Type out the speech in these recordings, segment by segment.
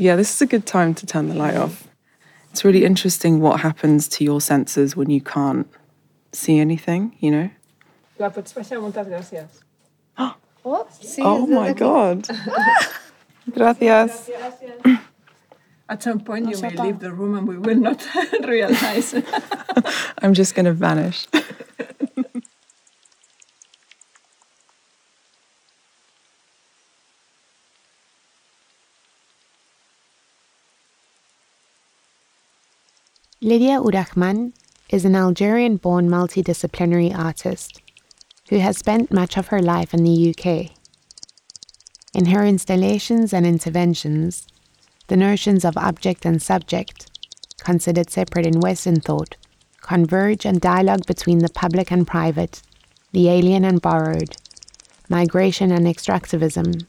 yeah, this is a good time to turn the light off. It's really interesting what happens to your senses when you can't see anything, you know? La pots baixar, moltes gràcies. Oh, Oh my god. Gracias. At some point you may leave the room and we will not realize. I'm just going to vanish. Lydia Ourahmane is an Algerian born multidisciplinary artist who has spent much of her life in the UK. In her installations and interventions, the notions of object and subject, considered separate in Western thought, converge and dialogue between the public and private, the alien and borrowed, migration and extractivism,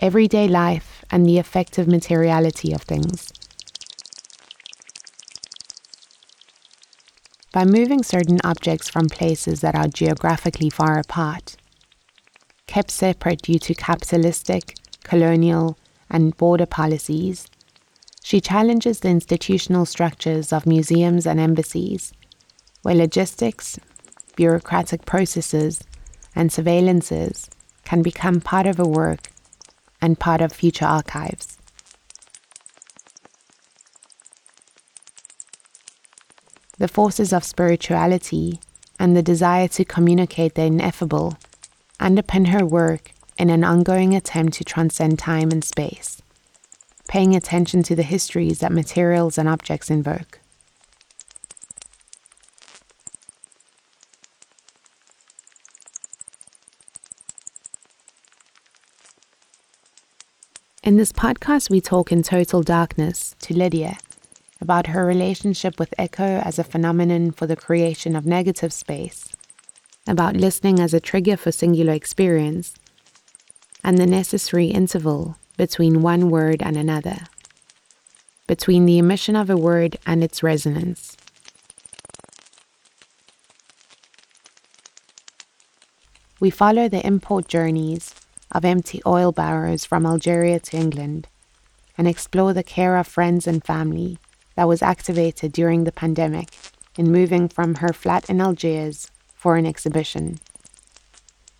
everyday life and the affective materiality of things. By moving certain objects from places that are geographically far apart, kept separate due to capitalistic, colonial, and border policies, she challenges the institutional structures of museums and embassies, where logistics, bureaucratic processes, and surveillances can become part of a work and part of future archives. The forces of spirituality and the desire to communicate the ineffable underpin her work in an ongoing attempt to transcend time and space, paying attention to the histories that materials and objects invoke. In this podcast, we talk in total darkness to Lydia about her relationship with echo as a phenomenon for the creation of negative space, about listening as a trigger for singular experience, and the necessary interval between one word and another, between the emission of a word and its resonance. We follow the import journeys of empty oil barrows from Algeria to England and explore the care of friends and family that was activated during the pandemic in moving from her flat in Algiers for an exhibition.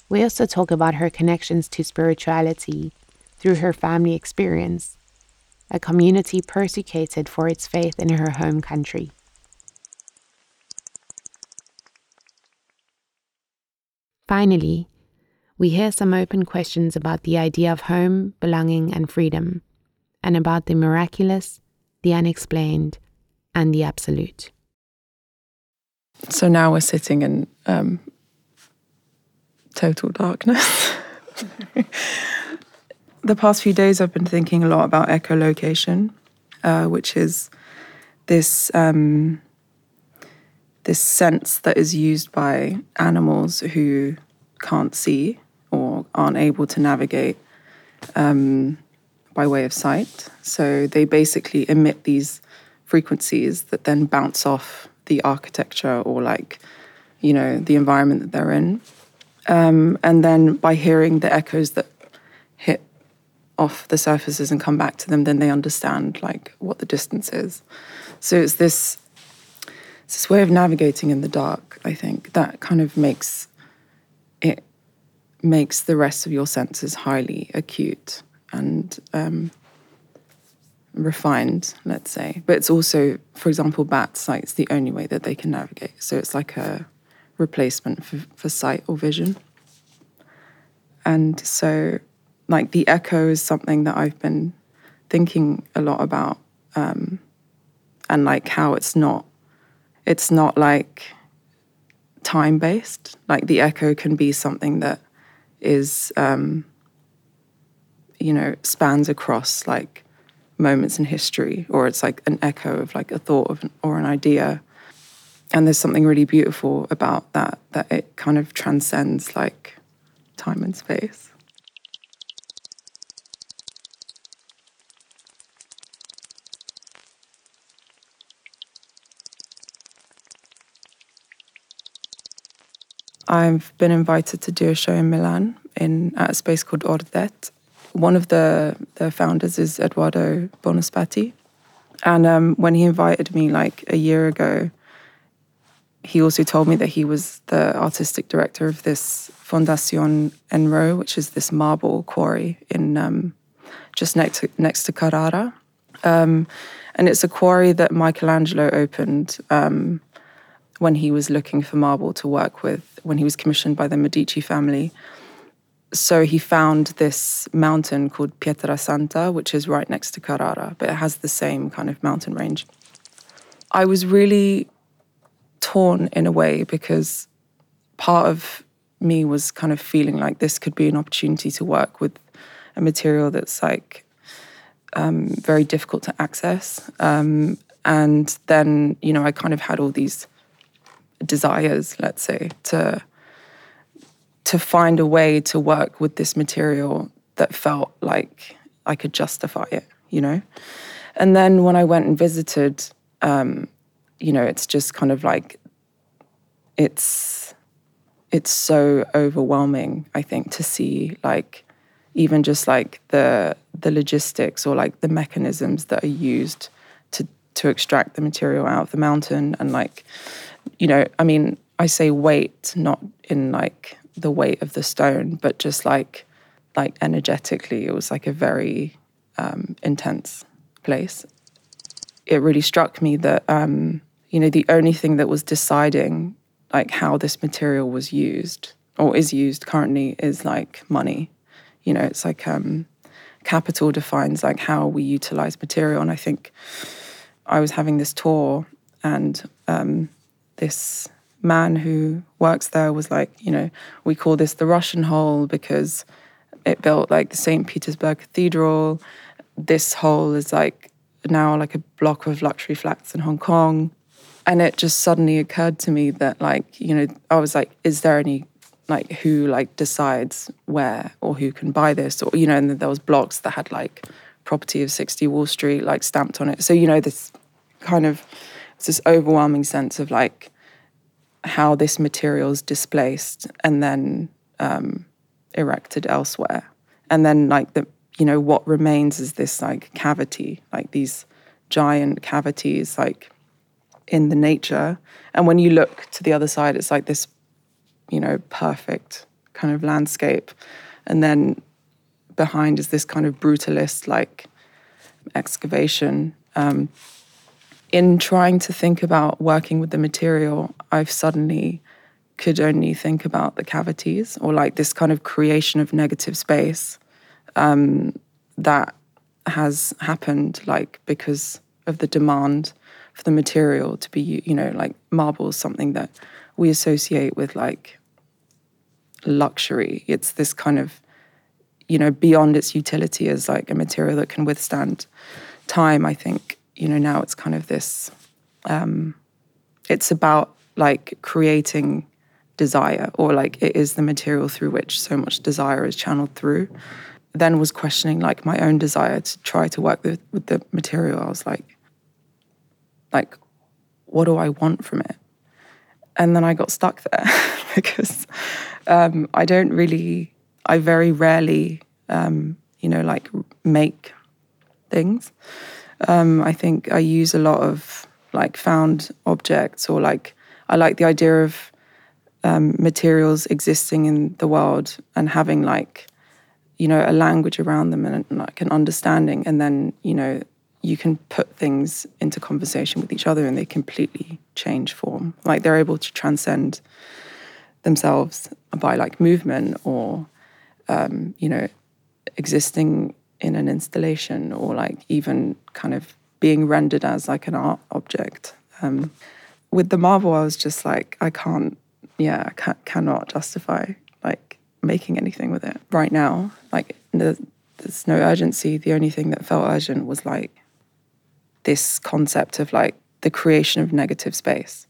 We also talk about her connections to spirituality through her family experience, a community persecuted for its faith in her home country. Finally, we hear some open questions about the idea of home, belonging, and freedom, and about the miraculous, the unexplained, and the absolute. So now we're sitting in um, total darkness. the past few days, I've been thinking a lot about echolocation, uh, which is this um, this sense that is used by animals who can't see or aren't able to navigate um, by way of sight. So they basically emit these frequencies that then bounce off the architecture or like you know the environment that they're in. Um, and then by hearing the echoes that hit off the surfaces and come back to them then they understand like what the distance is. So it's this it's this way of navigating in the dark i think that kind of makes it makes the rest of your senses highly acute and um, refined, let's say. But it's also, for example, bats, like it's the only way that they can navigate. So it's like a replacement for, for sight or vision. And so, like, the echo is something that I've been thinking a lot about, um, and like how it's not, it's not like time based. Like, the echo can be something that is, um, you know, spans across like moments in history, or it's like an echo of like a thought of an, or an idea. And there's something really beautiful about that, that it kind of transcends like time and space. I've been invited to do a show in Milan in at a space called Ordet, one of the, the founders is Edoardo Bonaspetti. And um, when he invited me like a year ago, he also told me that he was the artistic director of this Fondazione Henraux, which is this marble quarry in um, just next to, next to Carrara. Um, and it's a quarry that Michelangelo opened um, when he was looking for marble to work with, when he was commissioned by the Medici family. So he found this mountain called Pietrasanta, which is right next to Carrara, but it has the same kind of mountain range. I was really torn in a way because part of me was kind of feeling like this could be an opportunity to work with a material that's like um, very difficult to access. Um, and then, you know, I kind of had all these desires, let's say, to to find a way to work with this material that felt like I could justify it, you know. And then when I went and visited, um, you know, it's just kind of like it's it's so overwhelming. I think to see like even just like the the logistics or like the mechanisms that are used to to extract the material out of the mountain and like you know i mean i say weight not in like the weight of the stone but just like like energetically it was like a very um, intense place it really struck me that um, you know the only thing that was deciding like how this material was used or is used currently is like money you know, it's like um, capital defines like how we utilize material. And I think I was having this tour, and um, this man who works there was like, you know, we call this the Russian hole because it built like the St. Petersburg Cathedral. This hole is like now like a block of luxury flats in Hong Kong. And it just suddenly occurred to me that, like, you know, I was like, is there any like who like decides where or who can buy this or you know and there was blocks that had like property of 60 wall street like stamped on it so you know this kind of it's this overwhelming sense of like how this material is displaced and then um, erected elsewhere and then like the you know what remains is this like cavity like these giant cavities like in the nature and when you look to the other side it's like this you know, perfect kind of landscape. And then behind is this kind of brutalist like excavation. Um, in trying to think about working with the material, I've suddenly could only think about the cavities or like this kind of creation of negative space um, that has happened like because of the demand for the material to be you know like marble is something that we associate with like luxury. It's this kind of, you know, beyond its utility as like a material that can withstand time. I think, you know, now it's kind of this, um, it's about like creating desire or like it is the material through which so much desire is channeled through. Then was questioning like my own desire to try to work with, with the material. I was like, like, what do I want from it? And then I got stuck there because um, I don't really, I very rarely, um, you know, like make things. Um, I think I use a lot of like found objects or like, I like the idea of um, materials existing in the world and having like, you know, a language around them and like an understanding. And then, you know, you can put things into conversation with each other and they completely change form. Like they're able to transcend themselves by like movement or um, you know existing in an installation or like even kind of being rendered as like an art object. Um, with the marble, I was just like, I can't, yeah, I can't, cannot justify like making anything with it right now. Like, there's no urgency. The only thing that felt urgent was like this concept of like the creation of negative space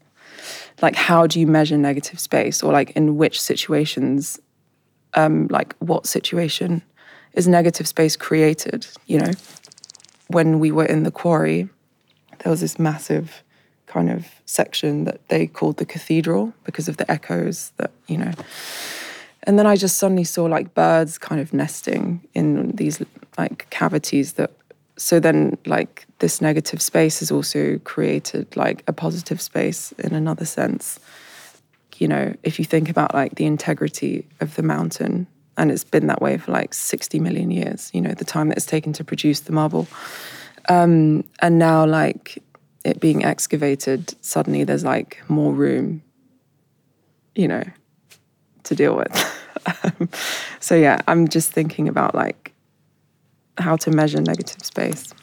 like how do you measure negative space or like in which situations um like what situation is negative space created you know? When we were in the quarry there was this massive kind of section that they called the cathedral because of the echoes that you know. And then I just suddenly saw like birds kind of nesting in these like cavities that so then like this negative space has also created like a positive space in another sense. You know if you think about like the integrity of the mountain and it's been that way for like 60 million years you know the time that it's taken to produce the marble um, and now like it being excavated suddenly there's like more room you know to deal with so yeah i'm just thinking about like how to measure negative space.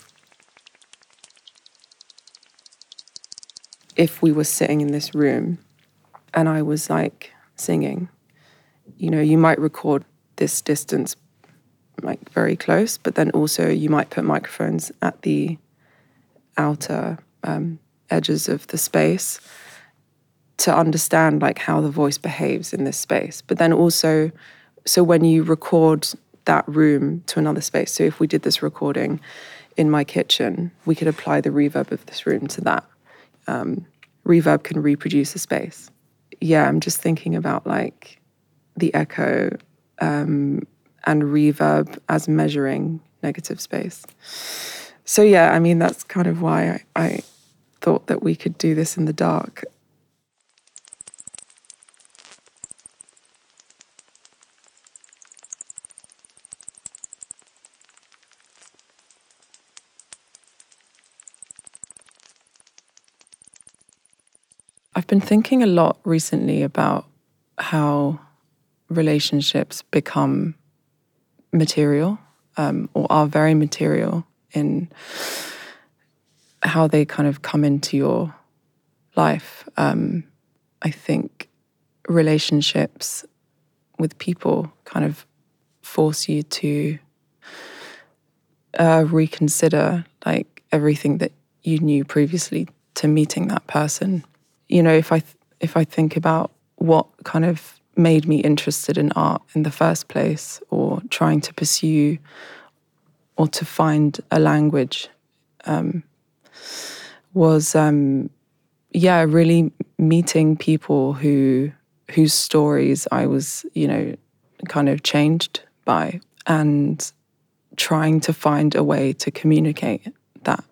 If we were sitting in this room and I was like singing, you know, you might record this distance like very close, but then also you might put microphones at the outer um, edges of the space to understand like how the voice behaves in this space. But then also, so when you record that room to another space. So if we did this recording in my kitchen, we could apply the reverb of this room to that. Um, reverb can reproduce a space. Yeah, I'm just thinking about like the echo um, and reverb as measuring negative space. So yeah, I mean that's kind of why I, I thought that we could do this in the dark I've been thinking a lot recently about how relationships become material um, or are very material in how they kind of come into your life. Um, I think relationships with people kind of force you to uh, reconsider like everything that you knew previously to meeting that person you know, if I th- if I think about what kind of made me interested in art in the first place, or trying to pursue or to find a language, um, was um, yeah, really meeting people who whose stories I was, you know, kind of changed by, and trying to find a way to communicate that,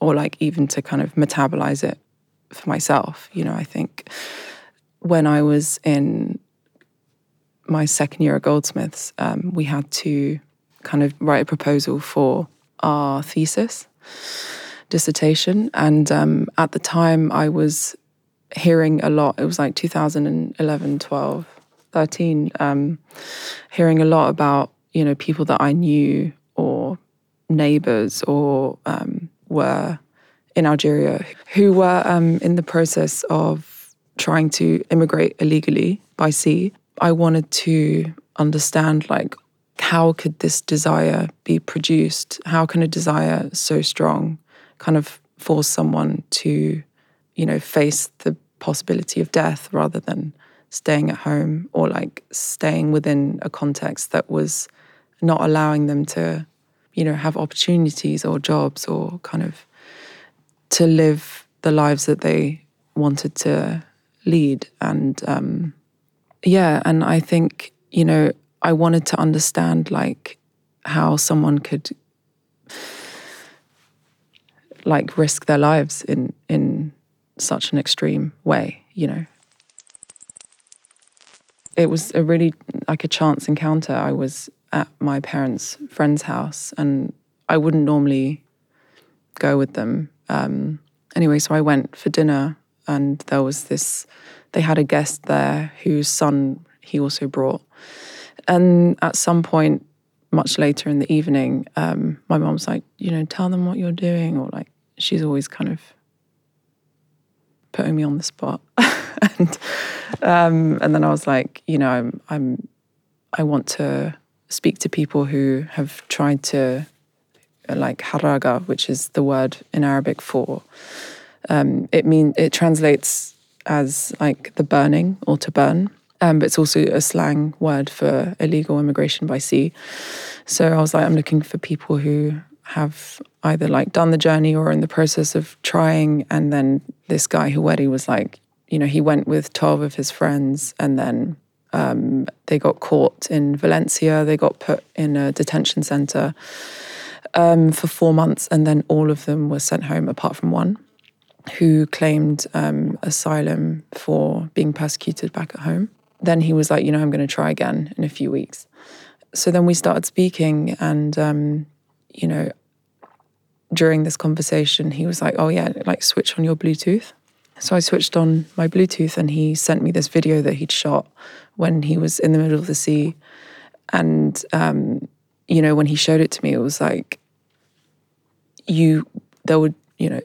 or like even to kind of metabolize it for myself. You know, I think when I was in my second year at Goldsmiths, um, we had to kind of write a proposal for our thesis dissertation. And um, at the time, I was hearing a lot, it was like 2011, 12, 13, um, hearing a lot about, you know, people that I knew or neighbors or um, were in Algeria who were um, in the process of trying to immigrate illegally by sea. I wanted to understand like how could this desire be produced? How can a desire so strong kind of force someone to, you know, face the possibility of death rather than staying at home or like staying within a context that was not allowing them to, you know, have opportunities or jobs or kind of to live the lives that they wanted to lead. And um, yeah, and I think, you know, I wanted to understand like how someone could like risk their lives in in such an extreme way, you know. It was a really like a chance encounter. I was at my parents' friend's house and I wouldn't normally go with them um, anyway, so I went for dinner, and there was this. They had a guest there whose son he also brought, and at some point, much later in the evening, um, my mom's like, you know, tell them what you're doing, or like she's always kind of putting me on the spot, and um, and then I was like, you know, I'm, I'm I want to speak to people who have tried to like haraga, which is the word in Arabic for. Um, it mean it translates as like the burning or to burn, um, but it's also a slang word for illegal immigration by sea. So I was like, I'm looking for people who have either like done the journey or in the process of trying. And then this guy who Huweri was like, you know, he went with 12 of his friends and then Um, they got caught in Valencia. They got put in a detention center um, for four months, and then all of them were sent home, apart from one, who claimed um, asylum for being persecuted back at home. Then he was like, you know, I'm going to try again in a few weeks. So then we started speaking, and um, you know, during this conversation, he was like, "Oh yeah, like switch on your Bluetooth." So I switched on my Bluetooth, and he sent me this video that he'd shot when he was in the middle of the sea, and um, you know, when he showed it to me, it was like you there would you know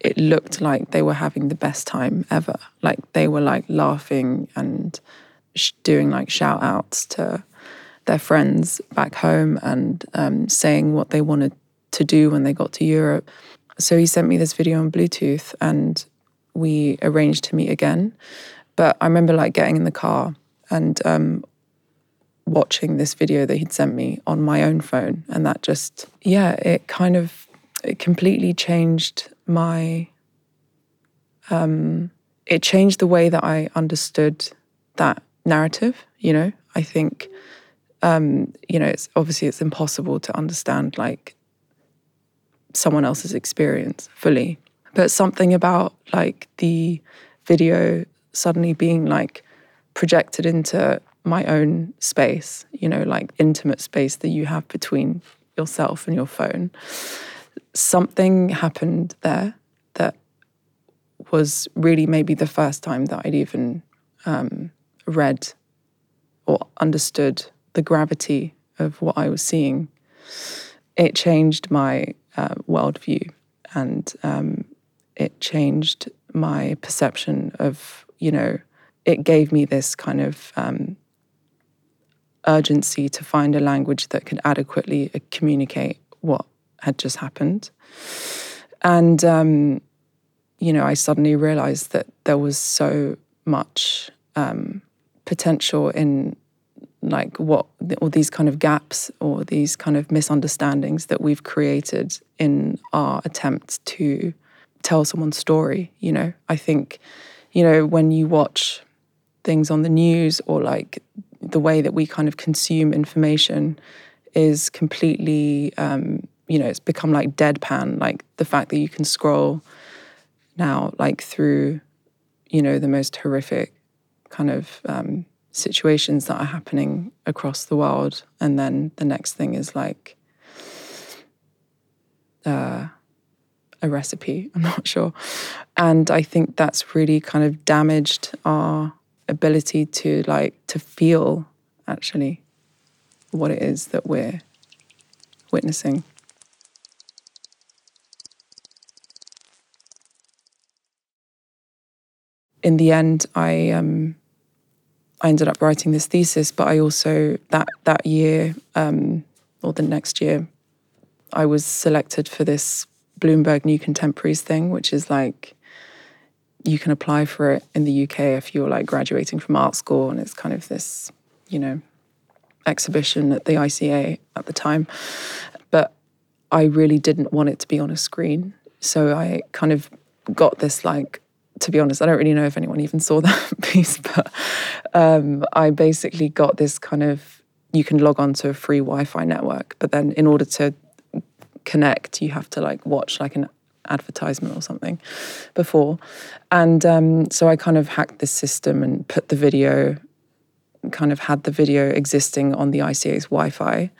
it looked like they were having the best time ever like they were like laughing and sh- doing like shout outs to their friends back home and um, saying what they wanted to do when they got to Europe. So he sent me this video on Bluetooth and we arranged to meet again. But I remember like getting in the car and um, watching this video that he'd sent me on my own phone. And that just, yeah, it kind of it completely changed my um, it changed the way that I understood that narrative, you know. I think um, you know, it's obviously it's impossible to understand like someone else's experience fully. But something about like the video suddenly being like projected into my own space, you know, like intimate space that you have between yourself and your phone. Something happened there that was really maybe the first time that I'd even um, read or understood the gravity of what I was seeing. It changed my uh, worldview and um, it changed my perception of, you know, it gave me this kind of um, urgency to find a language that could adequately uh, communicate what had just happened. And, um, you know, I suddenly realized that there was so much um, potential in like what all these kind of gaps or these kind of misunderstandings that we've created in our attempt to tell someone's story you know i think you know when you watch things on the news or like the way that we kind of consume information is completely um, you know it's become like deadpan like the fact that you can scroll now like through you know the most horrific kind of um, situations that are happening across the world. And then the next thing is like uh, a recipe, I'm not sure. And I think that's really kind of damaged our ability to like to feel actually what it is that we're witnessing. In the end, I um, I ended up writing this thesis, but I also that that year um, or the next year, I was selected for this Bloomberg New Contemporaries thing, which is like you can apply for it in the UK if you're like graduating from art school, and it's kind of this, you know, exhibition at the ICA at the time. But I really didn't want it to be on a screen, so I kind of got this like to be honest, I don't really know if anyone even saw that piece, but um, I basically got this kind of you can log on to a free Wi-Fi network, but then in order to connect, you have to like watch like an advertisement or something before, and um, so I kind of hacked this system and put the video, kind of had the video existing on the ICA's Wi-Fi.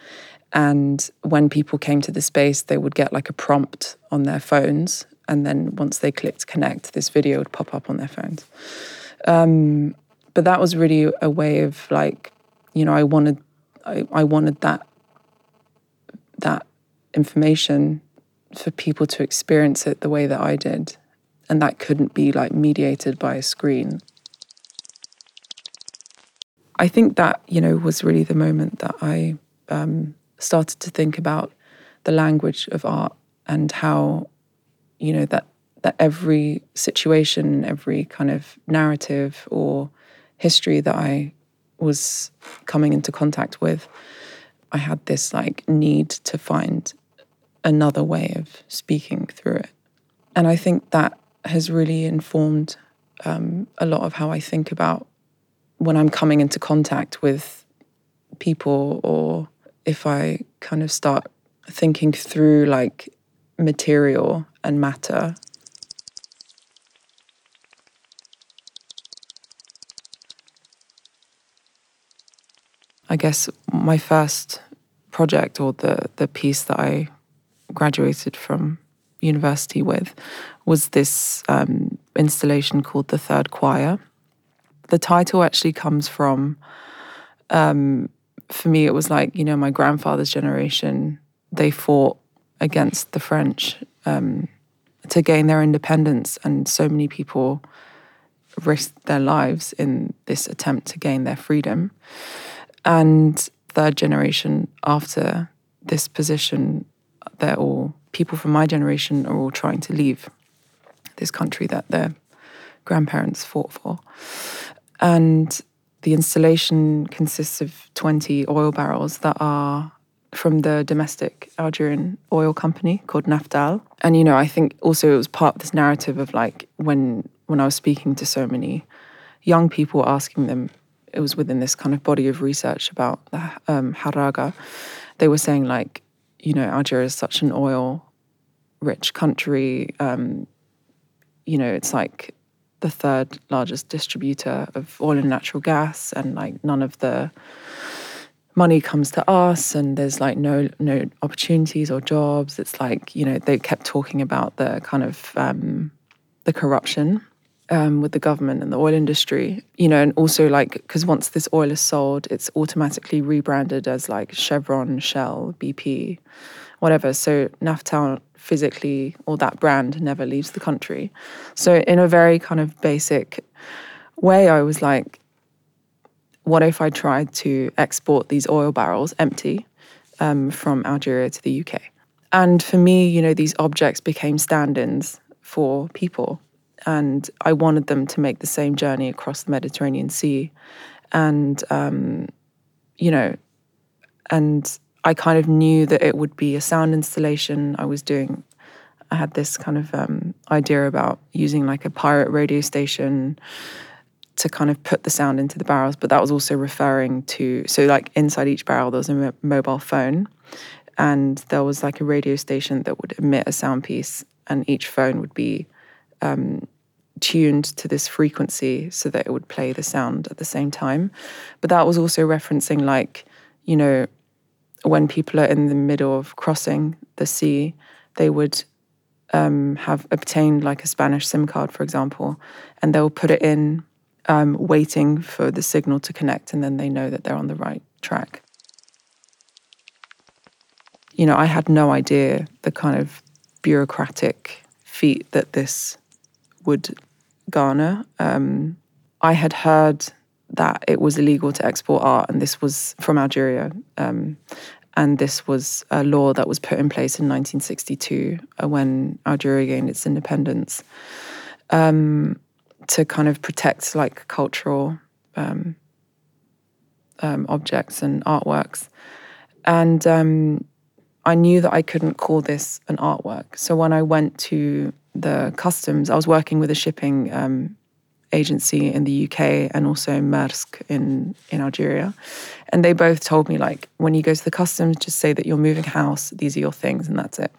And when people came to the space, they would get like a prompt on their phones and then once they clicked connect, this video would pop up on their phones. Um, but that was really a way of like, you know, I wanted, I, I wanted that that information for people to experience it the way that I did, and that couldn't be like mediated by a screen. I think that you know was really the moment that I um, started to think about the language of art and how you know that that every situation, every kind of narrative or history that I was coming into contact with, I had this like need to find another way of speaking through it. And I think that has really informed um, a lot of how I think about when I'm coming into contact with people or if I kind of start thinking through like material and matter. I guess my first project or the, the piece that I graduated from university with was this um, installation called The Third Choir. The title actually comes from, um, for me, it was like, you know, my grandfather's generation, they fought against the French um, to gain their independence, and so many people risked their lives in this attempt to gain their freedom. And third generation after this position, they're all people from my generation are all trying to leave this country that their grandparents fought for. And the installation consists of 20 oil barrels that are from the domestic Algerian oil company called Naftal. And you know, I think also it was part of this narrative of like when when I was speaking to so many young people asking them it was within this kind of body of research about the um, Haraga. They were saying like, you know, Algeria is such an oil rich country. Um, you know, it's like the third largest distributor of oil and natural gas, and like none of the money comes to us, and there's like no no opportunities or jobs. It's like you know they kept talking about the kind of um, the corruption um, with the government and the oil industry, you know, and also like because once this oil is sold, it's automatically rebranded as like Chevron, Shell, BP, whatever. So Naftal physically or that brand never leaves the country. So, in a very kind of basic way, I was like, what if I tried to export these oil barrels empty um, from Algeria to the UK? And for me, you know, these objects became stand ins for people. And I wanted them to make the same journey across the Mediterranean Sea. And, um, you know, and I kind of knew that it would be a sound installation. I was doing, I had this kind of um, idea about using like a pirate radio station to kind of put the sound into the barrels, but that was also referring to, so like inside each barrel, there was a mobile phone and there was like a radio station that would emit a sound piece, and each phone would be um, tuned to this frequency so that it would play the sound at the same time. But that was also referencing like, you know, when people are in the middle of crossing the sea, they would um, have obtained like a Spanish SIM card, for example, and they'll put it in, um, waiting for the signal to connect, and then they know that they're on the right track. You know, I had no idea the kind of bureaucratic feat that this would garner. Um, I had heard that it was illegal to export art, and this was from Algeria. Um, and this was a law that was put in place in 1962 uh, when Algeria gained its independence um, to kind of protect like cultural um, um objects and artworks. And um, I knew that I couldn't call this an artwork. So when I went to the customs, I was working with a shipping um, agency in the UK and also Maersk in in Algeria, and they both told me like when you go to the customs, just say that you're moving house. These are your things, and that's it.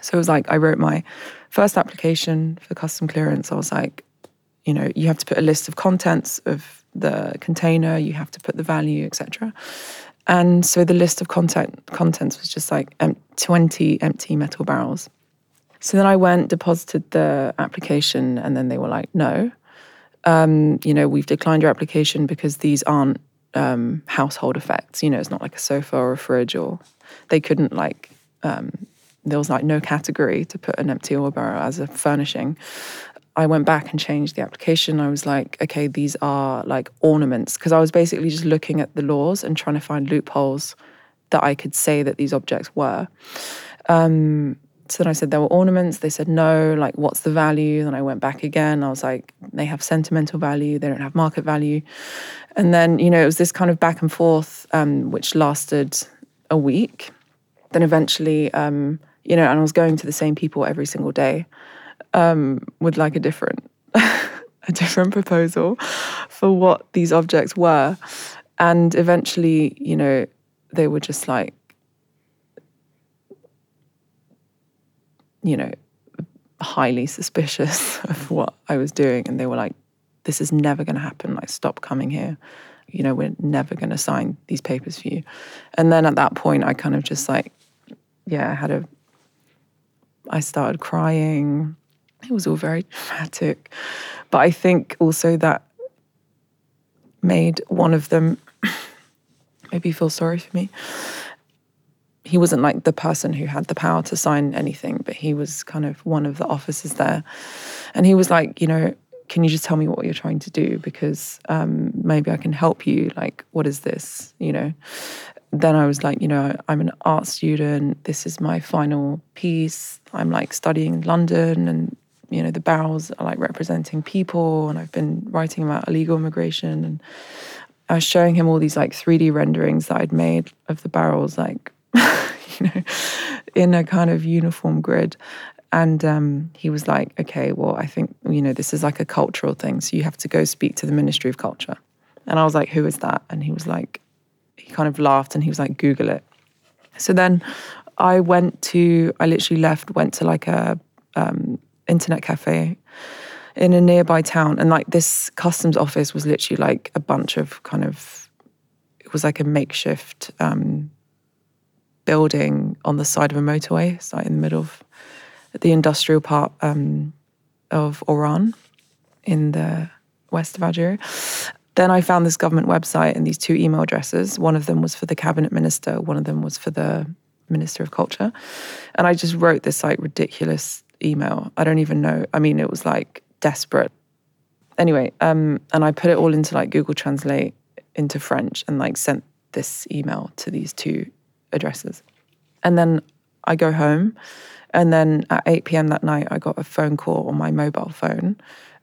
So it was like I wrote my first application for custom clearance. I was like, you know, you have to put a list of contents of the container. You have to put the value, etc. And so the list of content contents was just like 20 empty metal barrels. So then I went, deposited the application, and then they were like, no um, you know, we've declined your application because these aren't um, household effects. You know, it's not like a sofa or a fridge, or they couldn't like. Um, there was like no category to put an empty oil barrel as a furnishing. I went back and changed the application. I was like, okay, these are like ornaments because I was basically just looking at the laws and trying to find loopholes that I could say that these objects were. Um, so then I said there were ornaments. They said no. Like, what's the value? Then I went back again. I was like, they have sentimental value. They don't have market value. And then you know it was this kind of back and forth, um, which lasted a week. Then eventually, um, you know, and I was going to the same people every single day um, with like a different a different proposal for what these objects were. And eventually, you know, they were just like, you know, highly suspicious of what I was doing. And they were like, this is never going to happen. Like, stop coming here. You know, we're never going to sign these papers for you. And then at that point, I kind of just like, yeah, I had a, I started crying. It was all very dramatic. But I think also that made one of them maybe feel sorry for me. He wasn't like the person who had the power to sign anything, but he was kind of one of the officers there. And he was like, you know, can you just tell me what you're trying to do? Because um, maybe I can help you. Like, what is this? You know? Then I was like, you know, I'm an art student. This is my final piece. I'm like studying in London and you know the barrels are like representing people and i've been writing about illegal immigration and i was showing him all these like 3d renderings that i'd made of the barrels like you know in a kind of uniform grid. And um, he was like okay well i think you know this is like a cultural thing so you have to go speak to the ministry of culture. And i was like who is that? And he was like he kind of laughed and he was like google it. So then i went to i literally left went to like a um, internet cafe in a nearby town. And like this customs office was literally like a bunch of kind of, it was like a makeshift um, building on the side of a motorway. It's like in the middle of the industrial part um, of Oran in the west of Algeria. Then I found this government website and these two email addresses. One of them was for the cabinet minister, one of them was for the minister of culture. And I just wrote this like ridiculous email. I don't even know. I mean, it was like desperate. Anyway, um, and I put it all into like Google Translate into French and like sent this email to these two addresses. And then I go home. And then at 8 p.m. that night, I got a phone call on my mobile phone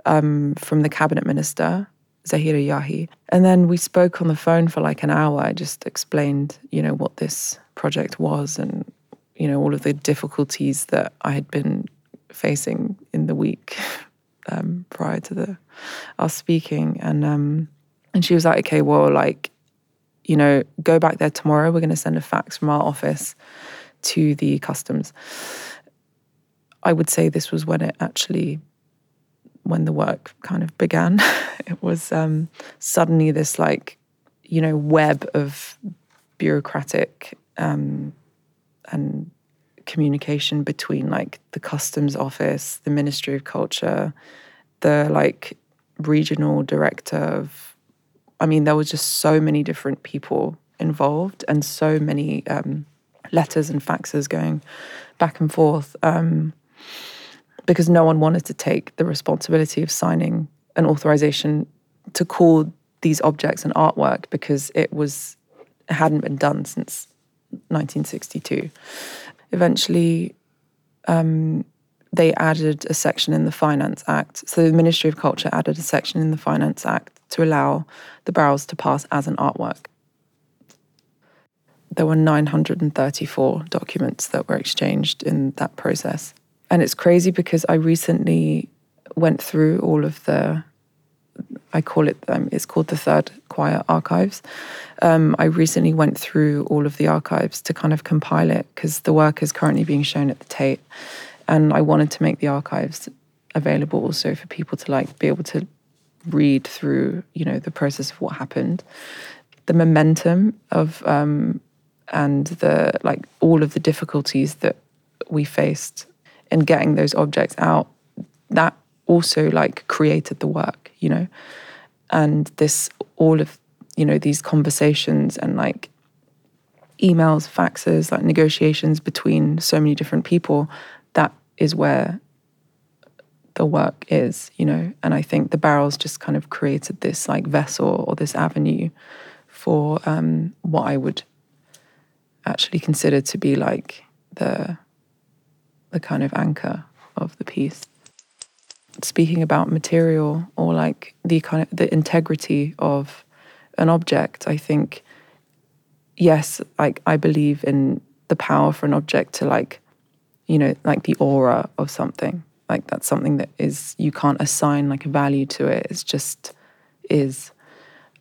um, from the cabinet minister, Zahira Yahi. And then we spoke on the phone for like an hour. I just explained, you know, what this project was and, you know, all of the difficulties that I had been facing in the week um, prior to the us speaking, and um, and she was like, okay, well, like, you know, go back there tomorrow. We're going to send a fax from our office to the customs. I would say this was when it actually, when the work kind of began. it was um, suddenly this like, you know, web of bureaucratic um, and communication between like the customs office, the Ministry of Culture, the like regional director of I mean, there was just so many different people involved and so many um, letters and faxes going back and forth um, because no one wanted to take the responsibility of signing an authorization to call these objects an artwork because it was hadn't been done since 1962 eventually um, they added a section in the Finance Act. So the Ministry of Culture added a section in the Finance Act to allow the barrels to pass as an artwork. There were 934 documents that were exchanged in that process. And it's crazy because I recently went through all of the I call it, um, it's called the Third Choir Archives. Um, I recently went through all of the archives to kind of compile it because the work is currently being shown at the Tate. And I wanted to make the archives available also for people to like be able to read through, you know, the process of what happened, the momentum of, um, and the like all of the difficulties that we faced in getting those objects out. That also like created the work, you know and this all of you know these conversations and like emails faxes like negotiations between so many different people that is where the work is you know? And i think the barrels just kind of created this like vessel or this avenue for um, what i would actually consider to be like the the kind of anchor of the piece speaking about material or like the kind of the integrity of an object, I think yes, like I believe in the power for an object to like, you know, like the aura of something. Like that's something that is you can't assign like a value to it. It's just is.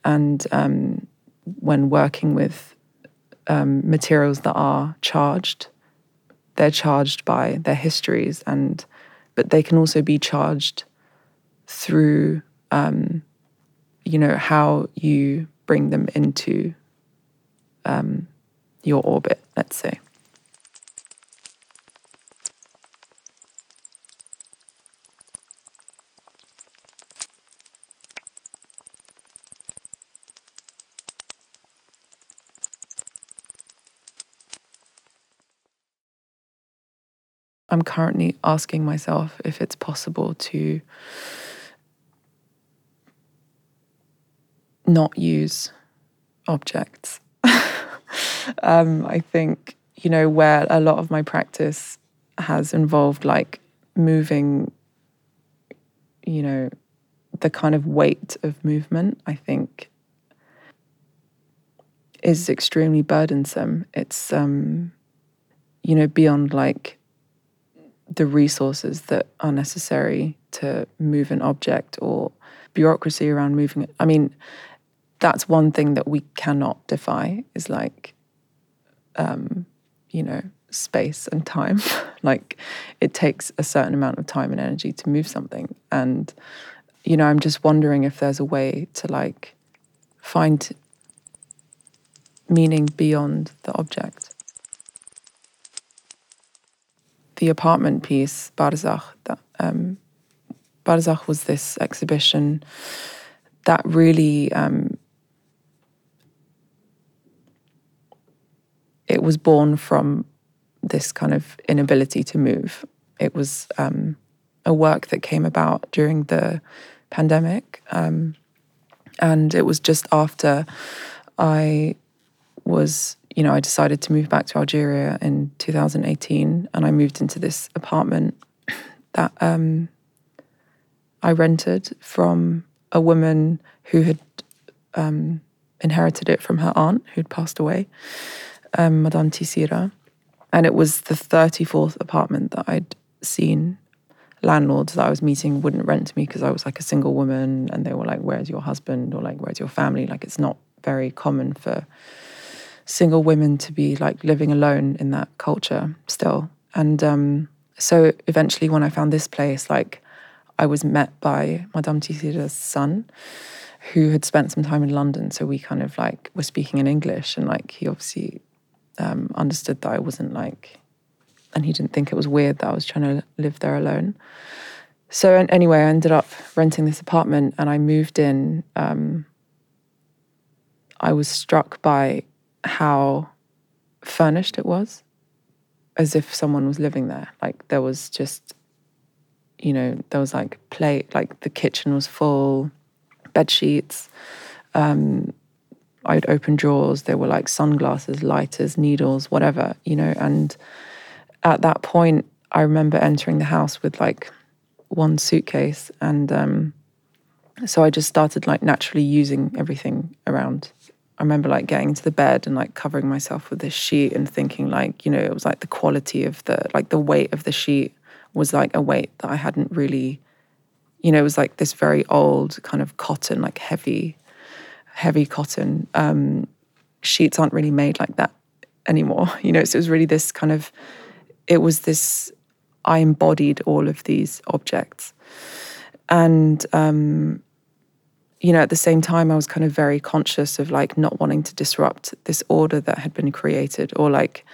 And um, when working with um, materials that are charged, they're charged by their histories, and but they can also be charged through, um, you know, how you bring them into um, your orbit. Let's say. I'm currently asking myself if it's possible to not use objects. um, I think, you know, where a lot of my practice has involved like moving, you know, the kind of weight of movement, I think is extremely burdensome. It's, um, you know, beyond like the resources that are necessary to move an object or bureaucracy around moving it. I mean, that's one thing that we cannot defy is like, um, you know, space and time. like, it takes a certain amount of time and energy to move something. And, you know, I'm just wondering if there's a way to like find meaning beyond the object the apartment piece, Barzakh, um, Barzakh was this exhibition that really um, it was born from this kind of inability to move. It was um, a work that came about during the pandemic, um, and it was just after I was you know, I decided to move back to Algeria in 2018, and I moved into this apartment that um, I rented from a woman who had um, inherited it from her aunt who'd passed away, um, Madame Tissira. And it was the 34th apartment that I'd seen landlords that I was meeting wouldn't rent to me because I was like a single woman and they were like, Where's your husband? or like, Where's your family? Like, it's not very common for single women to be like living alone in that culture still. And um, so eventually, when I found this place, like I was met by Madame Tissira's son, who had spent some time in London. So we kind of like were speaking in English, and like he obviously um, understood that I wasn't like, and he didn't think it was weird that I was trying to live there alone. So anyway, I ended up renting this apartment, and I moved in. Um, I was struck by how furnished it was, as if someone was living there. Like there was just, you know, there was like plate, like the kitchen was full, bed sheets. Um, I'd open drawers. There were like sunglasses, lighters, needles, whatever, you know. And at that point, I remember entering the house with like one suitcase, and um, so I just started like naturally using everything around I remember like getting into the bed and like covering myself with this sheet and thinking like, you know, it was like the quality of the like the weight of the sheet was like a weight that I hadn't really, you know, it was like this very old kind of cotton, like heavy, heavy cotton. Um, sheets aren't really made like that anymore, you know. So it was really this kind of, it was this. I embodied all of these objects, and um, you know, at the same time, I was kind of very conscious of like not wanting to disrupt this order that had been created, or like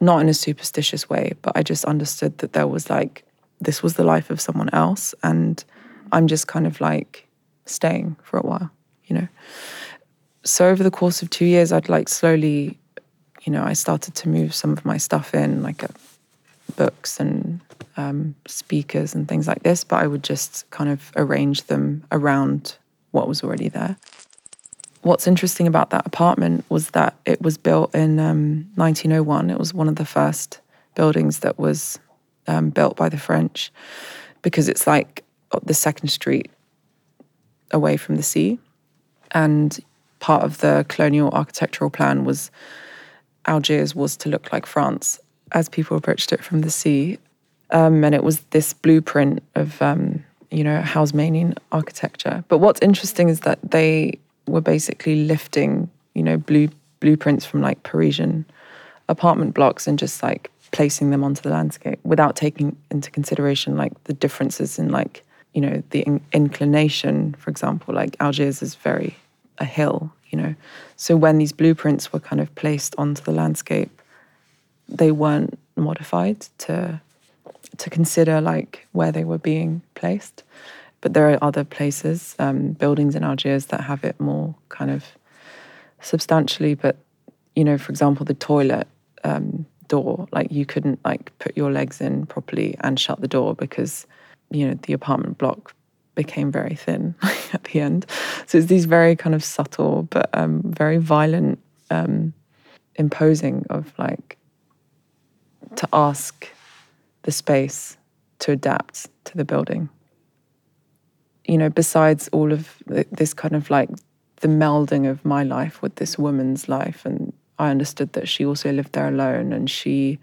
not in a superstitious way, but I just understood that there was like, this was the life of someone else. And I'm just kind of like staying for a while, you know. So over the course of two years, I'd like slowly, you know, I started to move some of my stuff in, like uh, books and um, speakers and things like this, but I would just kind of arrange them around what was already there. What's interesting about that apartment was that it was built in um, 1901. It was one of the first buildings that was um, built by the French because it's like the second street away from the sea. And part of the colonial architectural plan was Algiers was to look like France as people approached it from the sea. Um, and it was this blueprint of, um, you know, Haussmannian architecture. But what's interesting is that they were basically lifting, you know, blue blueprints from like Parisian apartment blocks and just like placing them onto the landscape without taking into consideration like the differences in like you know the in- inclination for example like algiers is very a hill you know so when these blueprints were kind of placed onto the landscape they weren't modified to to consider like where they were being placed but there are other places um, buildings in algiers that have it more kind of substantially but you know for example the toilet um, door. Like you couldn't like put your legs in properly and shut the door because you know the apartment block became very thin at the end. So it's these very kind of subtle but um, very violent um, imposing of like to ask the space to adapt to the building. You know, besides all of this kind of like the melding of my life with this woman's life and I understood that she also lived there alone and she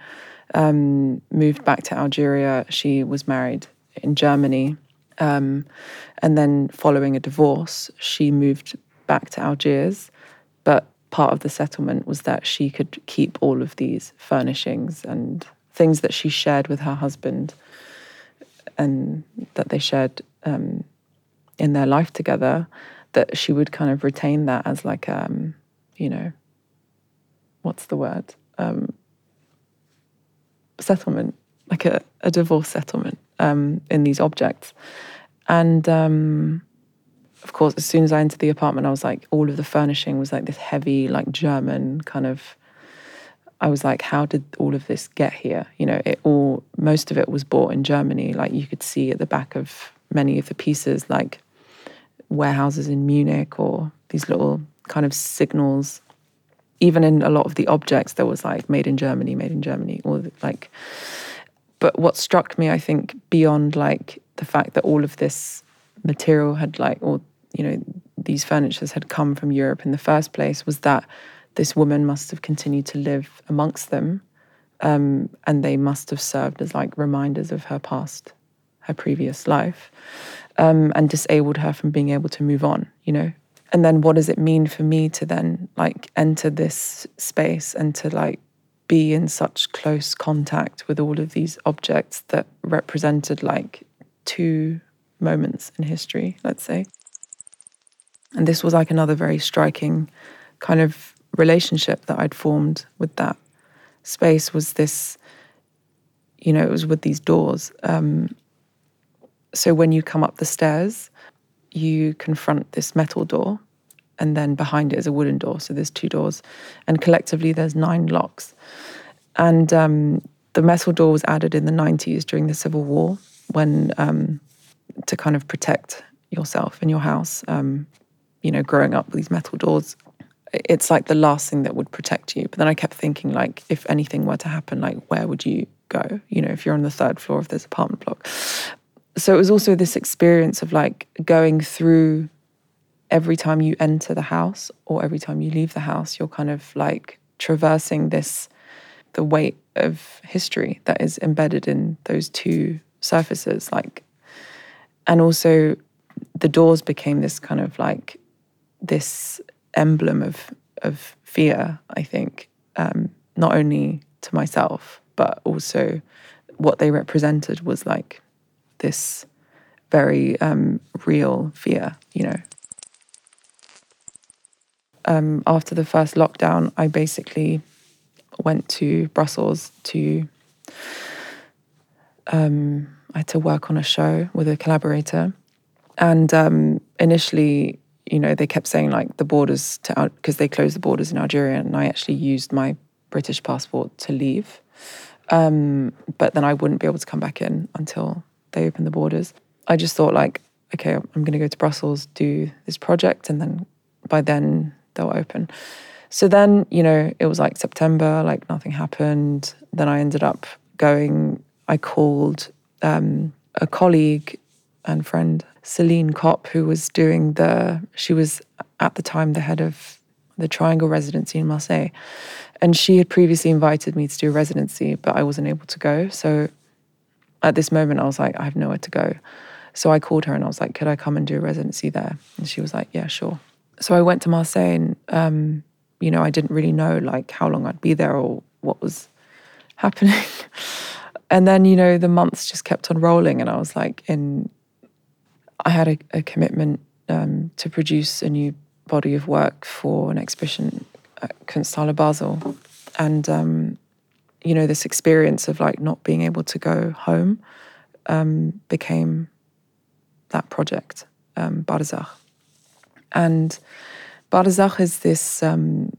um, moved back to Algeria. She was married in Germany. Um, and then, following a divorce, she moved back to Algiers. But part of the settlement was that she could keep all of these furnishings and things that she shared with her husband and that they shared um, in their life together, that she would kind of retain that as like, um, you know, what's the word? Um, settlement, like a, a divorce settlement um, in these objects. And um, of course, as soon as I entered the apartment, I was like, all of the furnishing was like this heavy, like German kind of. I was like, how did all of this get here? You know, it all, most of it was bought in Germany. Like you could see at the back of many of the pieces, like warehouses in Munich or these little kind of signals even in a lot of the objects there was like made in germany made in germany or like but what struck me i think beyond like the fact that all of this material had like or you know these furnitures had come from europe in the first place was that this woman must have continued to live amongst them um, and they must have served as like reminders of her past her previous life um, and disabled her from being able to move on you know? And then what does it mean for me to then like enter this space and to like be in such close contact with all of these objects that represented like two moments in history let's say? And this was like another very striking kind of relationship that i'd formed with that space was this you know it was with these doors um, so when you come up the stairs you confront this metal door, and then behind it is a wooden door. So there's two doors, and collectively there's nine locks. And um, the metal door was added in the 90s during the Civil War when um, to kind of protect yourself and your house. Um, you know, growing up with these metal doors, it's like the last thing that would protect you. But then I kept thinking, like, if anything were to happen, like, where would you go? You know, if you're on the third floor of this apartment block so it was also this experience of like going through every time you enter the house or every time you leave the house, you're kind of like traversing this, the weight of history that is embedded in those two surfaces. Like, and also the doors became this kind of like this emblem of of fear. I think um, not only to myself but also what they represented was like this very um, real fear, you know. Um, after the first lockdown, I basically went to Brussels to. Um, I had to work on a show with a collaborator, and um, initially, you know, they kept saying like the borders to out because they closed the borders in Algeria, and I actually used my British passport to leave, um, but then I wouldn't be able to come back in until they opened the borders. I just thought like, okay, I'm going to go to Brussels, do this project, and then by then they'll open. So then, you know, it was like September, like nothing happened. Then I ended up going, I called um, a colleague and friend, Celine Kopp, who was doing the, she was at the time the head of the Triangle residency in Marseille. And she had previously invited me to do a residency, but I wasn't able to go. So at this moment, I was like, I have nowhere to go. So I called her and I was like, could I come and do a residency there? And she was like, yeah, sure. So I went to Marseille and, um, you know, I didn't really know like how long I'd be there or what was happening. and then, you know, the months just kept on rolling and I was like in, I had a, a commitment um, to produce a new body of work for an exhibition at Kunsthalle Basel. And, um, you know, this experience of like not being able to go home um, became that project, um. And Barzakh is this, um,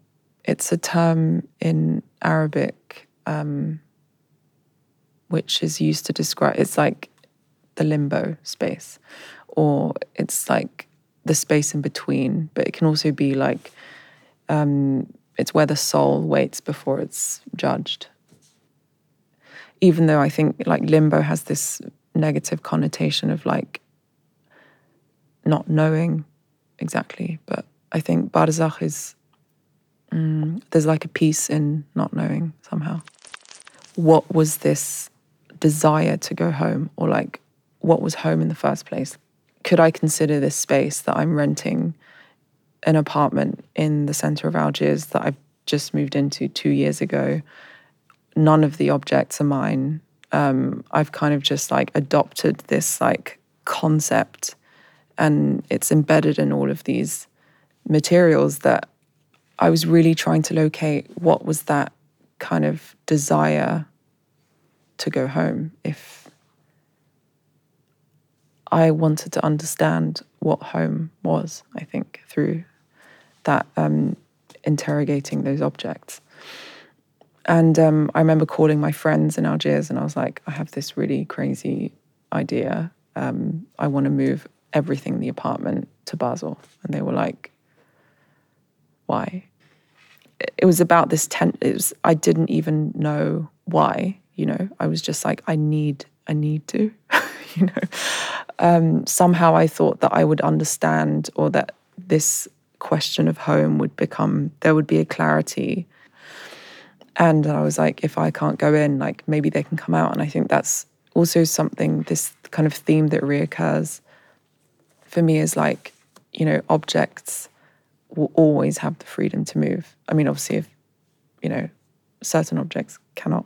it's a term in Arabic um, which is used to describe, it's like the limbo space, or it's like the space in between, but it can also be like, um, it's where the soul waits before it's judged. Even though I think like limbo has this negative connotation of like not knowing exactly. But I think Barzakh is, mm, there's like a peace in not knowing somehow. What was this desire to go home, or like what was home in the first place? Could I consider this space that I'm renting an apartment in the center of Algiers that I've just moved into two years ago? None of the objects are mine. Um, I've kind of just like adopted this like concept and it's embedded in all of these materials that I was really trying to locate what was that kind of desire to go home if I wanted to understand what home was, I think, through that um, interrogating those objects. And um, I remember calling my friends in Algiers and I was like, I have this really crazy idea. Um, I want to move everything in the apartment to Basel. And they were like, why? It was about this tent. It was, I didn't even know why, you know, I was just like, I need, I need to, you know. Um, somehow I thought that I would understand or that this question of home would become, there would be a clarity. And I was like, if I can't go in, like maybe they can come out. And I think that's also something, this kind of theme that reoccurs for me is like, you know, objects will always have the freedom to move. I mean, obviously, if, you know, certain objects cannot,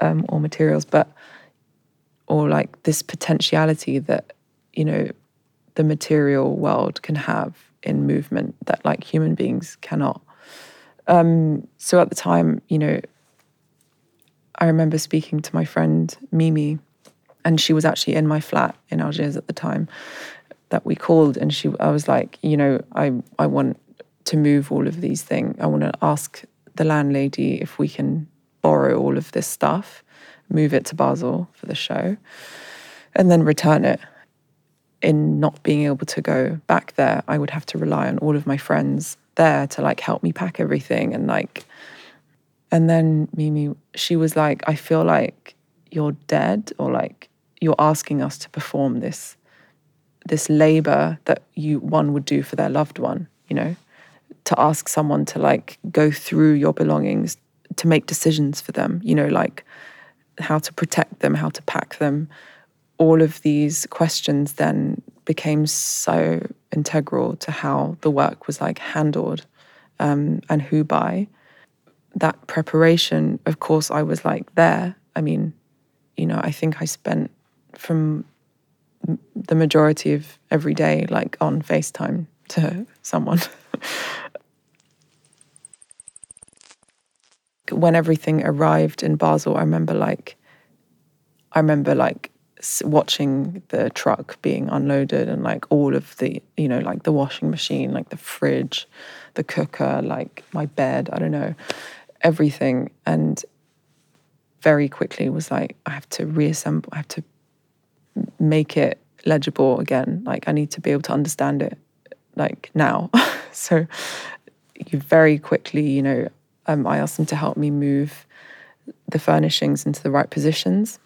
um, or materials, but, or like this potentiality that, you know, the material world can have in movement that like human beings cannot. Um, so at the time, you know, I remember speaking to my friend Mimi, and she was actually in my flat in Algiers at the time that we called and she I was like, you know, I I want to move all of these things. I want to ask the landlady if we can borrow all of this stuff, move it to Basel for the show, and then return it. In not being able to go back there, I would have to rely on all of my friends there to like help me pack everything and like and then Mimi she was like I feel like you're dead or like you're asking us to perform this this labor that you one would do for their loved one, you know, to ask someone to like go through your belongings, to make decisions for them, you know, like how to protect them, how to pack them. All of these questions then became so integral to how the work was like handled um, and who by. That preparation, of course, I was like there. I mean, you know, I think I spent from the majority of every day, like on FaceTime to someone. When everything arrived in Basel, I remember like, I remember like watching the truck being unloaded and like all of the, you know, like the washing machine, like the fridge, the cooker, like my bed, I don't know, everything. And very quickly was like, I have to reassemble, I have to make it legible again. Like I need to be able to understand it like now. so you very quickly, you know, um, I asked them to help me move the furnishings into the right positions.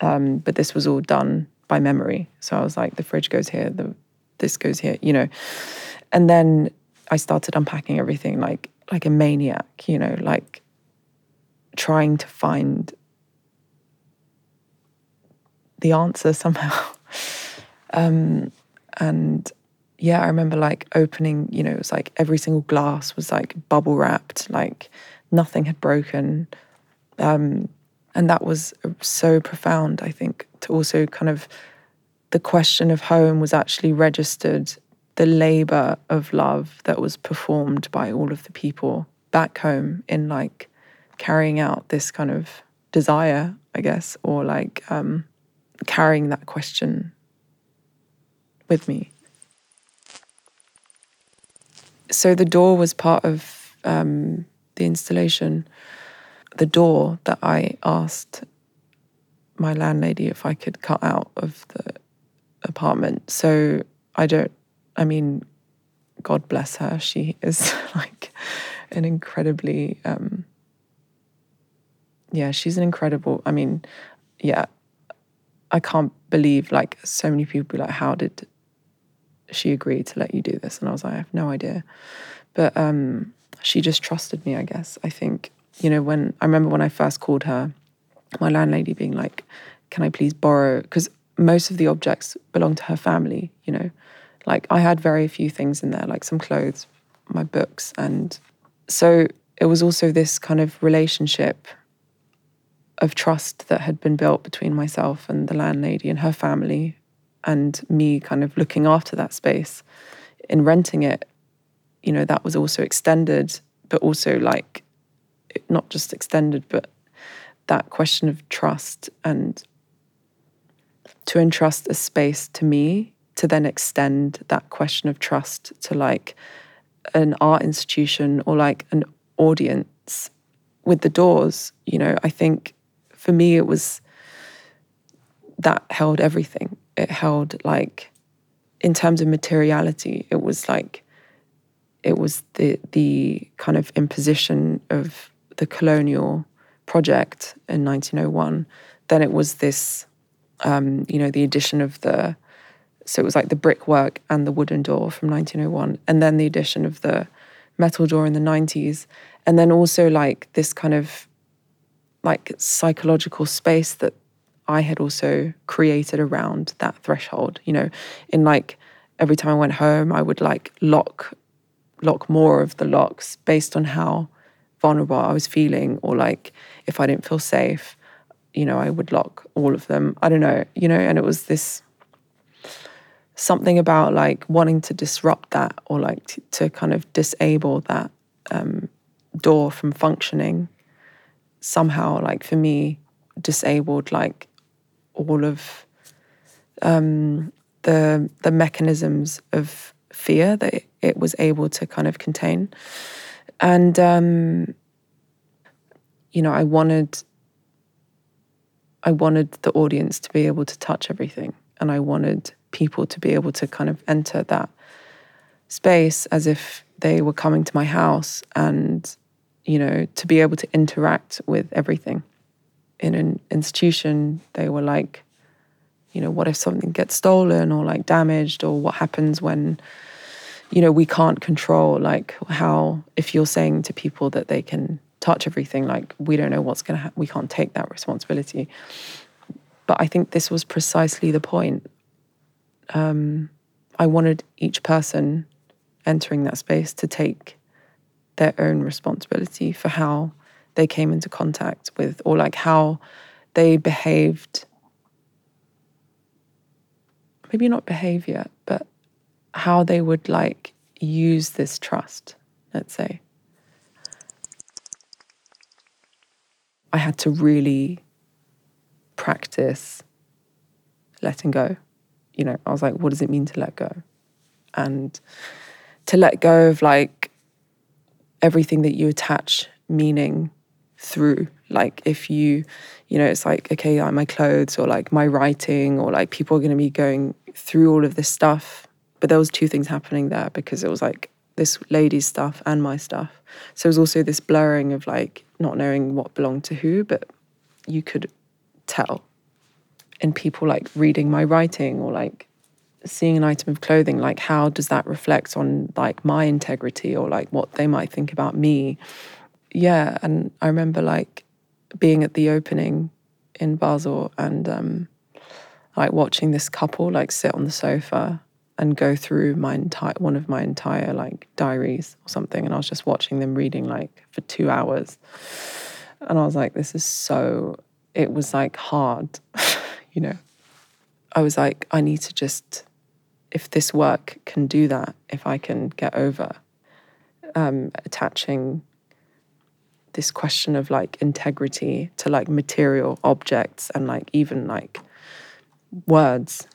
Um, but this was all done by memory. So I was like, the fridge goes here, the this goes here, you know. And then I started unpacking everything like like a maniac, you know, like trying to find the answer somehow. um, and yeah, I remember like opening, you know, it was like every single glass was like bubble wrapped, like nothing had broken. Um, and that was so profound, I think, to also kind of the question of home was actually registered the labor of love that was performed by all of the people back home in like carrying out this kind of desire, I guess, or like um, carrying that question with me. So the door was part of um, the installation. The door that I asked my landlady if I could cut out of the apartment. So I don't I mean, God bless her. She is like an incredibly, um, yeah, she's an incredible. I mean, yeah, I can't believe like so many people be like, how did she agreed to let you do this? And I was like, I have no idea. But um, she just trusted me, I guess. I think, you know, when I remember when I first called her, my landlady being like, can I please borrow? Because most of the objects belong to her family, you know. Like I had very few things in there, like some clothes, my books. And so it was also this kind of relationship of trust that had been built between myself and the landlady and her family and me kind of looking after that space in renting it you know that was also extended but also like not just extended but that question of trust and to entrust a space to me to then extend that question of trust to like an art institution or like an audience with the doors you know i think for me it was that held everything it held like in terms of materiality it was like it was the the kind of imposition of the colonial project in 1901 then it was this um, you know the addition of the so it was like the brickwork and the wooden door from 1901, and then the addition of the metal door in the 90s. And then also like this kind of like psychological space that I had also created around that threshold, you know, in like every time I went home, I would like lock lock more of the locks based on how vulnerable I was feeling, or like if I didn't feel safe, you know, I would lock all of them. I don't know, you know, and it was this something about like wanting to disrupt that or like to, to kind of disable that um, door from functioning somehow like for me disabled like all of um, the the mechanisms of fear that it, was able to kind of contain and um, you know i wanted i wanted the audience to be able to touch everything and i wanted people to be able to kind of enter that space as if they were coming to my house and, you know, to be able to interact with everything. In an institution, they were like, you know, what if something gets stolen or like damaged, or what happens when, you know, we can't control, like, how, if you're saying to people that they can touch everything, like, we don't know what's going to happen, we can't take that responsibility. But I think this was precisely the point um, I wanted each person entering that space to take their own responsibility for how they came into contact with, or like how they behaved. Maybe not behavior, but how they would like use this trust, let's say. I had to really practice letting go you know, I was like, what does it mean to let go? And to let go of like everything that you attach meaning through. Like if you, you know, it's like, okay, like my clothes or like my writing or like people are going to be going through all of this stuff. But there was two things happening there because it was like this lady's stuff and my stuff. So it was also this blurring of like not knowing what belonged to who, but you could tell in people like reading my writing or like seeing an item of clothing like how does that reflect on like my integrity or like what they might think about me yeah and i remember like being at the opening in basel and um like watching this couple like sit on the sofa and go through my entire one of my entire like diaries or something. And I was just watching them reading like for 2 hours. And I was like this is so it was like hard you know? I was like I need to just if this work can do that if I can get over um, attaching this question of like integrity to like material objects and like even like words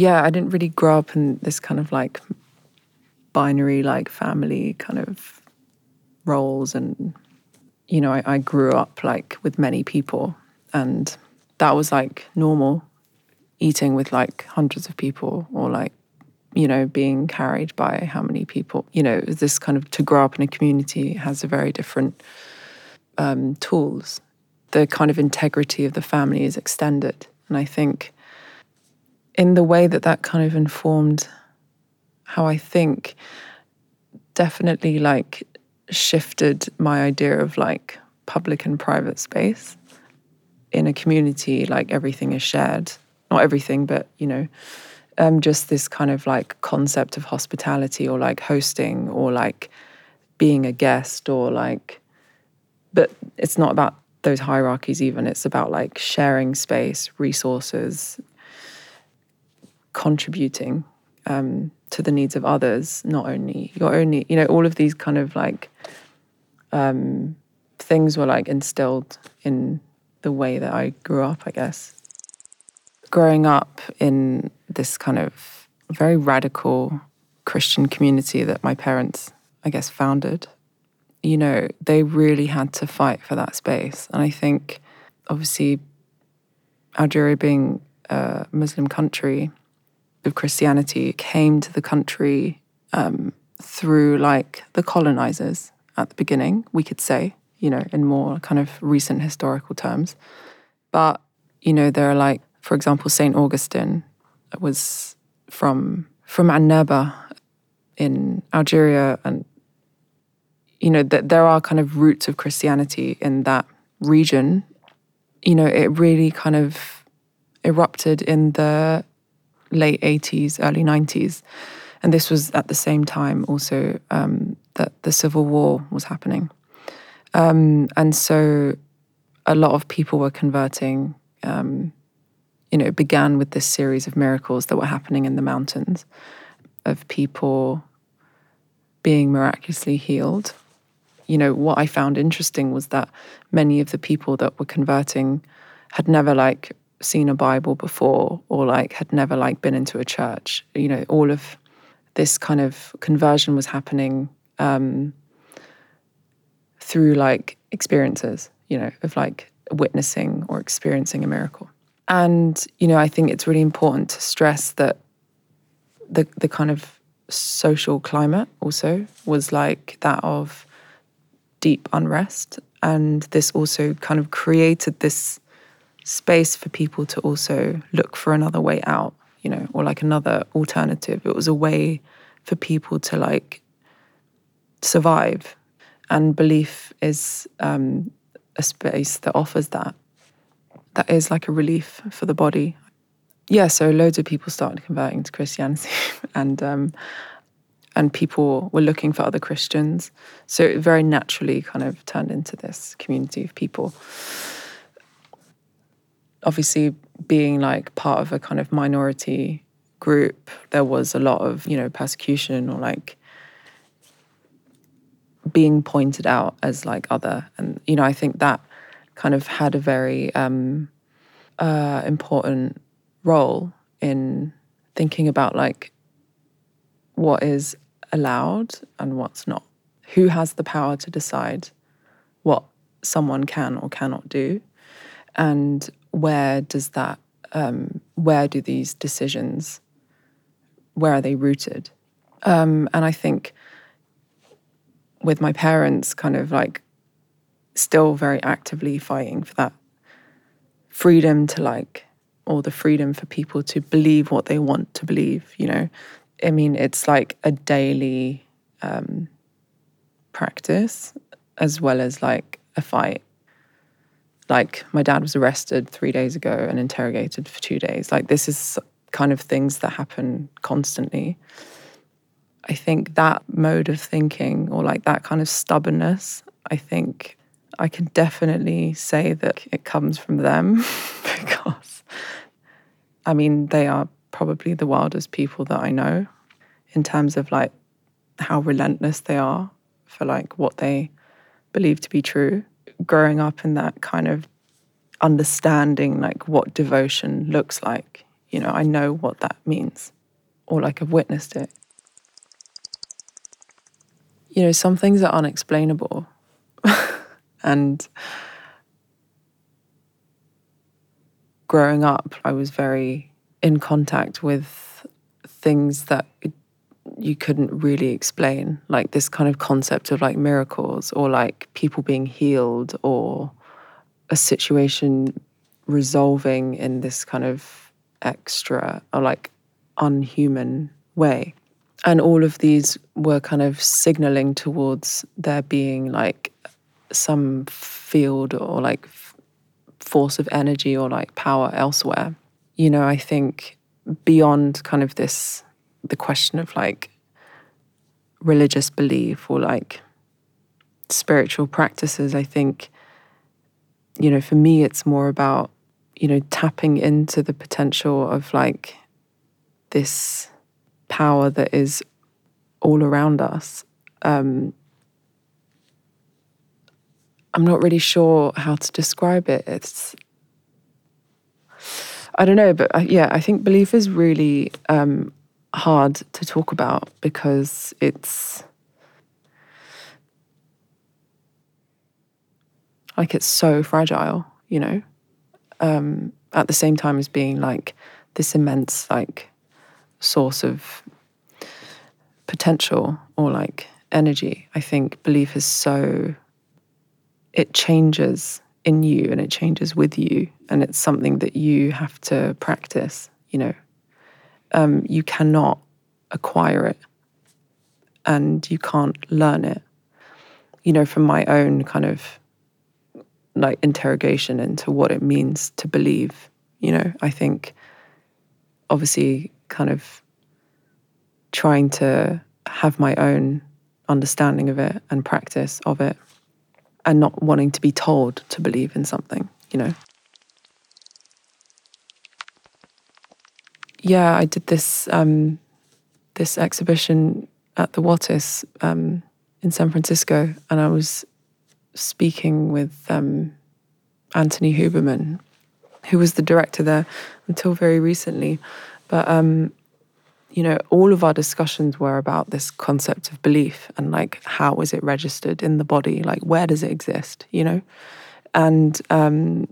yeah, I didn't really grow up in this kind of like binary, like family kind of roles. And, you know, I, I grew up like with many people, and that was like normal eating with like hundreds of people or like, you know, being carried by how many people. You know, this kind of to grow up in a community has a very different um, tools. The kind of integrity of the family is extended. And I think in the way that that kind of informed how I think, definitely like shifted my idea of like public and private space. In a community, like everything is shared. Not everything, but you know, um, just this kind of like concept of hospitality or like hosting or like being a guest or like, but it's not about those hierarchies even. It's about like sharing space, resources, contributing um, to the needs of others, not only your only, you know, all of these kind of like um, things were like instilled in the way that I grew up, I guess. Growing up in this kind of very radical Christian community that my parents, I guess, founded, you know, they really had to fight for that space. And I think, obviously, Algeria being a Muslim country, of Christianity came to the country um, through like the colonizers at the beginning, we could say, you know, in more kind of recent historical terms. But, you know, there are like, for example, St. Augustine was from from Annaba in Algeria and you know that there are kind of roots of Christianity in that region. You know, it really kind of erupted in the late 80s, early 90s. And this was at the same time also um, that the Civil War was happening. Um, and so a lot of people were converting. Um, you know, it began with this series of miracles that were happening in the mountains of people being miraculously healed. You know, what I found interesting was that many of the people that were converting had never like seen a Bible before or like had never like been into a church. You know, all of this kind of conversion was happening um, through like experiences, you know, of like witnessing or experiencing a miracle. And, you know, I think it's really important to stress that the the kind of social climate also was like that of deep unrest. And this also kind of created this space for people to also look for another way out, you know, or like another alternative. It was a way for people to like survive. And belief is um, a space that offers that. That is like a relief for the body. Yeah, so loads of people started converting to Christianity, and um, and people were looking for other Christians. So it very naturally kind of turned into this community of people obviously being like part of a kind of minority group, there was a lot of, you know, persecution or like being pointed out as like other. And, you know, I think that kind of had a very um, uh, important role in thinking about like what is allowed and what's not. Who has the power to decide what someone can or cannot do? And where does that, um, where do these decisions, where are they rooted? Um, and I think with my parents, kind of like still very actively fighting for that freedom to like, or the freedom for people to believe what they want to believe, you know. I mean, it's like a daily um, practice as well as like a fight. Like, my dad was arrested three days ago and interrogated for two days. Like, this is kind of things that happen constantly. I think that mode of thinking or like that kind of stubbornness, I think I can definitely say that it comes from them because I mean, they are probably the wildest people that I know in terms of like how relentless they are for like what they believe to be true. Growing up in that kind of understanding like what devotion looks like, you know, I know what that means or like I've witnessed it. You know, some things are unexplainable. and growing up, I was very in contact with things that you couldn't really explain, like this kind of concept of like miracles or like people being healed or a situation resolving in this kind of extra or like unhuman way. And all of these were kind of signaling towards there being like some field or like force of energy or like power elsewhere. You know, I think beyond kind of this the question of like religious belief or like spiritual practices, I think, you know, for me, it's more about, you know, tapping into the potential of like this power that is all around us. Um, I'm not really sure how to describe it. It's, I don't know, but uh, yeah, I think belief is really um, hard to talk about because it's like it's so fragile, you know. Um, at the same time as being like this immense like source of potential or like energy. I think belief is so it changes in you and it changes with you and it's something that you have to practice, you know, um, you cannot acquire it and you can't learn it. You know, from my own kind of like interrogation into what it means to believe, you know, I think obviously kind of trying to have my own understanding of it and practice of it and not wanting to be told to believe in something, you know. Yeah, I did this um, this exhibition at the Wattis um, in San Francisco, and I was speaking with um, Anthony Huberman, who was the director there until very recently. But um, you know, all of our discussions were about this concept of belief and like how is it registered in the body, like where does it exist, you know, and um,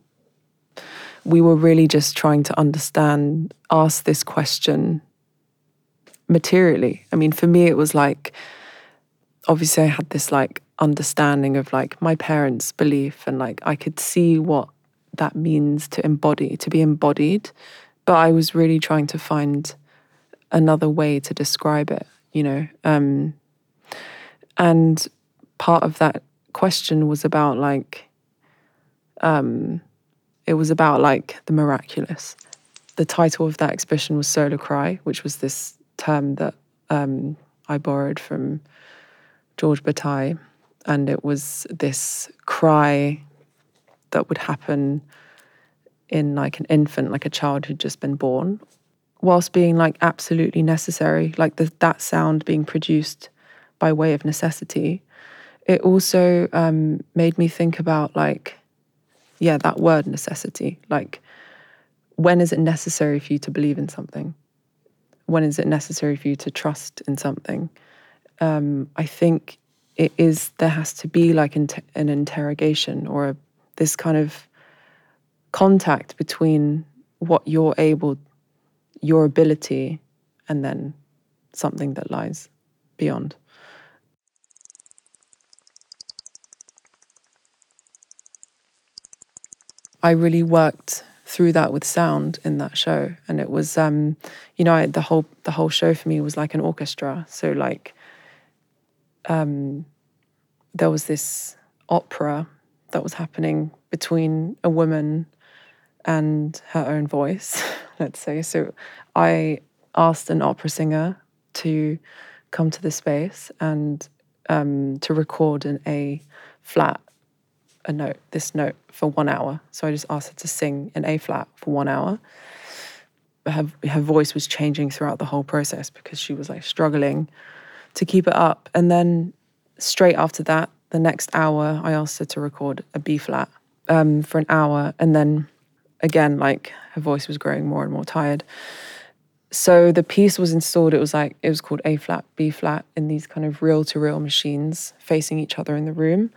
we were really just trying to understand, ask this question materially. I mean, for me, it was like, obviously, I had this like understanding of like my parents' belief, and like I could see what that means to embody, to be embodied. But I was really trying to find another way to describe it, you know. Um, and part of that question was about like, um, it was about like the miraculous. The title of that exhibition was Solar Cry, which was this term that um, I borrowed from Georges Bataille. And it was this cry that would happen in like an infant, like a child who'd just been born, whilst being like absolutely necessary, like the, that sound being produced by way of necessity. It also um, made me think about like yeah, that word necessity. Like, when is it necessary for you to believe in something? When is it necessary for you to trust in something? Um, I think it is, there has to be like an interrogation or a, this kind of contact between what you're able, your ability, and then something that lies beyond. I really worked through that with sound in that show, and it was, um, you know, I, the whole the whole show for me was like an orchestra. So like, um, there was this opera that was happening between a woman and her own voice, let's say. So I asked an opera singer to come to the space and um, to record an A flat, a note, this note for one hour. So I just asked her to sing an A flat for one hour. Her, her voice was changing throughout the whole process because she was like struggling to keep it up. And then straight after that, the next hour, I asked her to record a B flat um, for an hour. And then again, like her voice was growing more and more tired. So the piece was installed, it was like, it was called A flat, B flat in these kind of reel to reel machines facing each other in the room.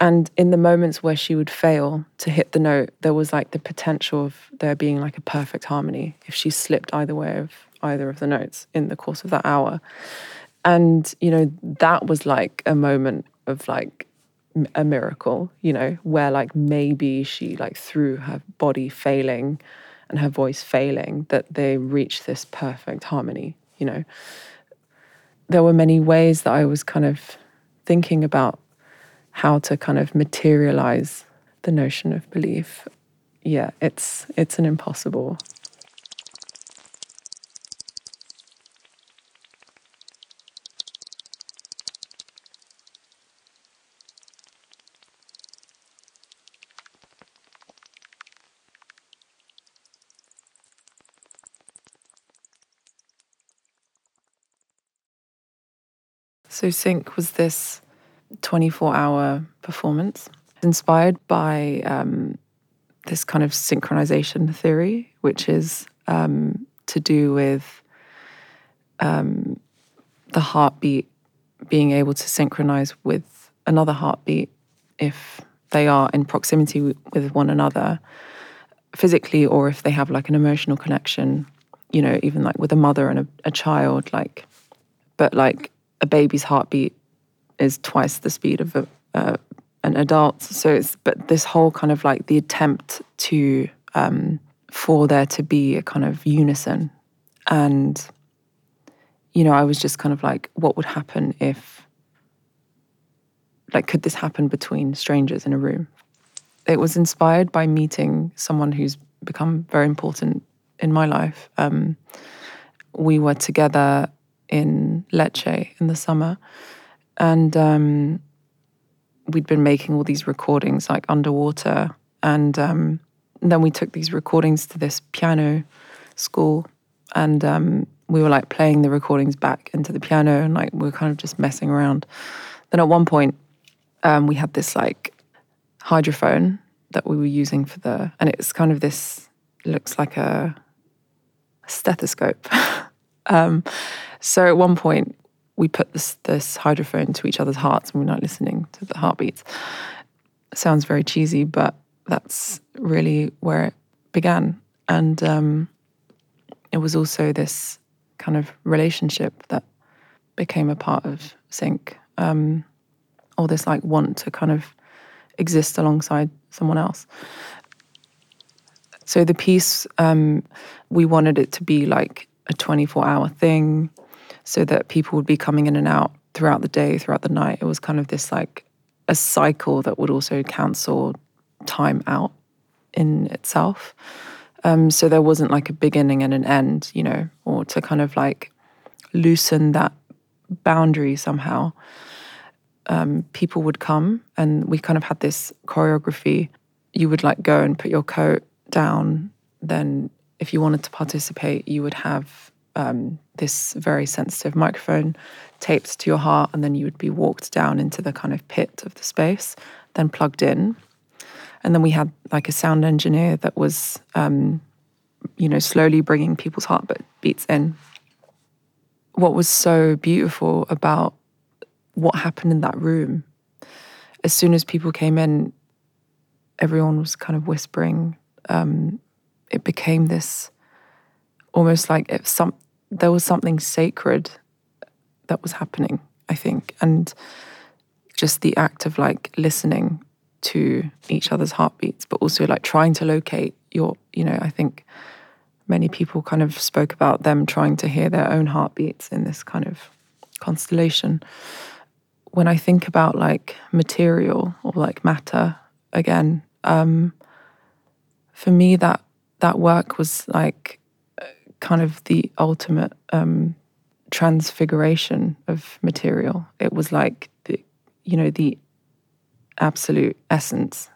And in the moments where she would fail to hit the note, there was like the potential of there being like a perfect harmony if she slipped either way of either of the notes in the course of that hour. And, you know, that was like a moment of like a miracle, you know, where like maybe she like through her body failing and her voice failing that they reached this perfect harmony, you know. There were many ways that I was kind of thinking about how to kind of materialize the notion of belief. Yeah, it's it's an impossible So, Sync was this 24 hour performance inspired by um, this kind of synchronization theory, which is um, to do with um, the heartbeat being able to synchronize with another heartbeat if they are in proximity with one another physically or if they have like an emotional connection you know even like with a mother and a, a child like but like a baby's heartbeat is twice the speed of a, uh, an adult. So it's but this whole kind of like the attempt to um, for there to be a kind of unison, and you know, I was just kind of like, what would happen if, like, could this happen between strangers in a room? It was inspired by meeting someone who's become very important in my life. Um, we were together in Lecce in the summer, and um, we'd been making all these recordings like underwater, and um, then we took these recordings to this piano school, and um, we were like playing the recordings back into the piano, and like we were kind of just messing around. Then at one point, um, we had this like hydrophone that we were using for the, and it's kind of this looks like a stethoscope. um, so at one point, we put this this hydrophone to each other's hearts and we're not listening to the heartbeats. sounds very cheesy, but that's really where it began. And um, it was also this kind of relationship that became a part of Sync, um, or this like want to kind of exist alongside someone else. So the piece, um, we wanted it to be like a 24 hour thing so that people would be coming in and out throughout the day, throughout the night. It was kind of this like a cycle that would also cancel time out in itself. Um, so there wasn't like a beginning and an end, you know, or to kind of like loosen that boundary somehow. Um, people would come and we kind of had this choreography. You would like go and put your coat down. Then, if you wanted to participate, you would have um, this very sensitive microphone taped to your heart, and then you would be walked down into the kind of pit of the space, then plugged in. And then we had like a sound engineer that was, um, you know, slowly bringing people's heartbeats in. What was so beautiful about what happened in that room, as soon as people came in, everyone was kind of whispering. Um, it became this almost like if some there was something sacred that was happening, I think. And just the act of like listening to each other's heartbeats, but also like trying to locate your, you know, I think many people kind of spoke about them trying to hear their own heartbeats in this kind of constellation. When I think about like material or like matter again, um, for me that that work was like kind of the ultimate um, transfiguration of material. It was like the, you know, the absolute essence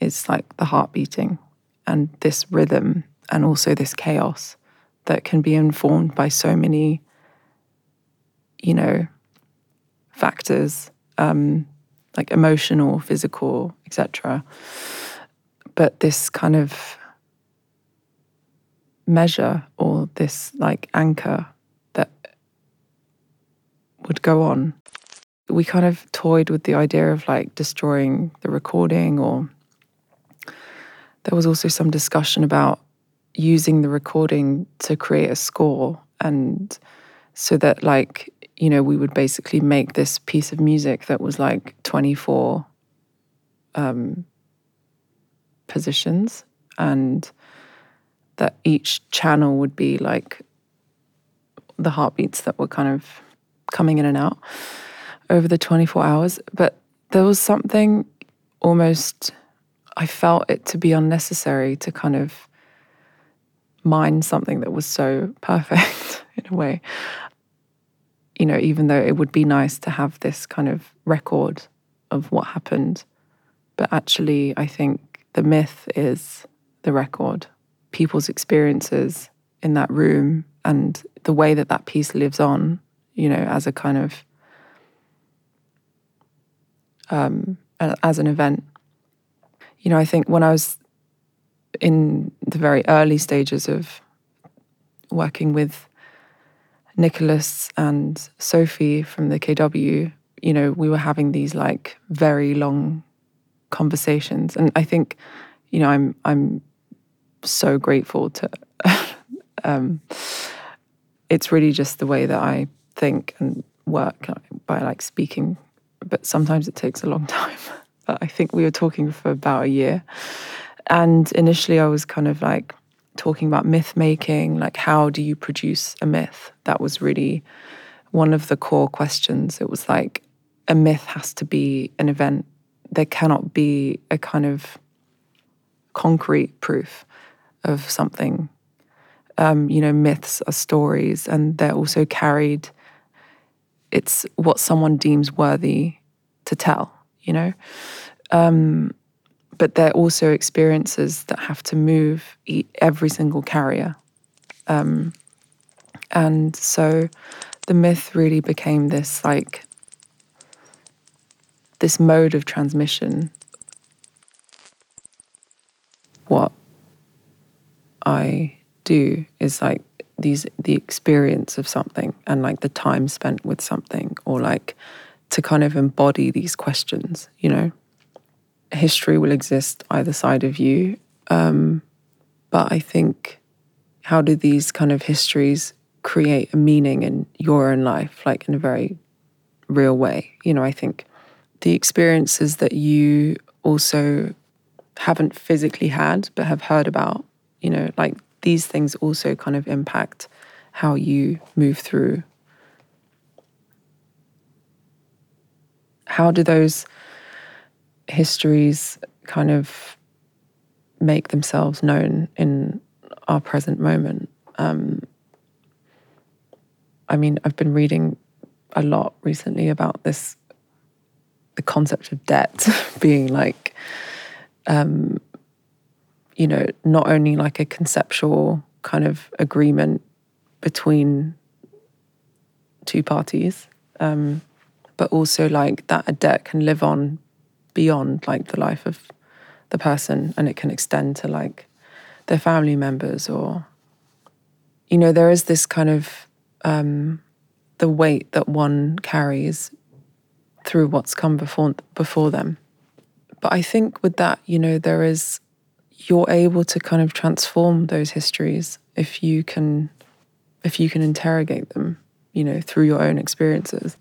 is like the heart beating and this rhythm and also this chaos that can be informed by so many, you know, factors, um, like emotional, physical, etc. But this kind of measure or this like anchor that would go on. We kind of toyed with the idea of like destroying the recording, or there was also some discussion about using the recording to create a score and so that like you know we would basically make this piece of music that was like 24 um, positions and that each channel would be like the heartbeats that were kind of coming in and out over the 24 hours. But there was something almost, I felt it to be unnecessary to kind of mine something that was so perfect in a way. You know, even though it would be nice to have this kind of record of what happened. But actually, I think the myth is the record people's experiences in that room and the way that that piece lives on, you know, as a kind of um, as an event. You know, I think when I was in the very early stages of working with Nicholas and Sophie from the KW, you know, we were having these like very long conversations, and I think, you know, I'm I'm so grateful to. um, it's really just the way that I think and work by like speaking, but sometimes it takes a long time. But I think we were talking for about a year. And initially, I was kind of like talking about myth making, like how do you produce a myth? That was really one of the core questions. It was like a myth has to be an event. There cannot be a kind of concrete proof of something. Um, you know, myths are stories and they're also carried. It's what someone deems worthy to tell, you know? Um, but they're also experiences that have to move every single carrier. Um, and so the myth really became this like this mode of transmission. What I do is like these the experience of something and like the time spent with something or like to kind of embody these questions, you know. History will exist either side of you. Um, but I think how do these kind of histories create a meaning in your own life, like in a very real way? You know, I think the experiences that you also haven't physically had but have heard about you know, like these things also kind of impact how you move through. How do those histories kind of make themselves known in our present moment? Um, I mean, I've been reading a lot recently about this the concept of debt being like um, you know, not only like a conceptual kind of agreement between two parties, um, but also like that a debt can live on beyond like the life of the person and it can extend to like their family members or, you know, there is this kind of um, the weight that one carries through what's come before before them. But I think with that, you know, there is you're able to kind of transform those histories if you can if you can interrogate them you know, through your own experiences.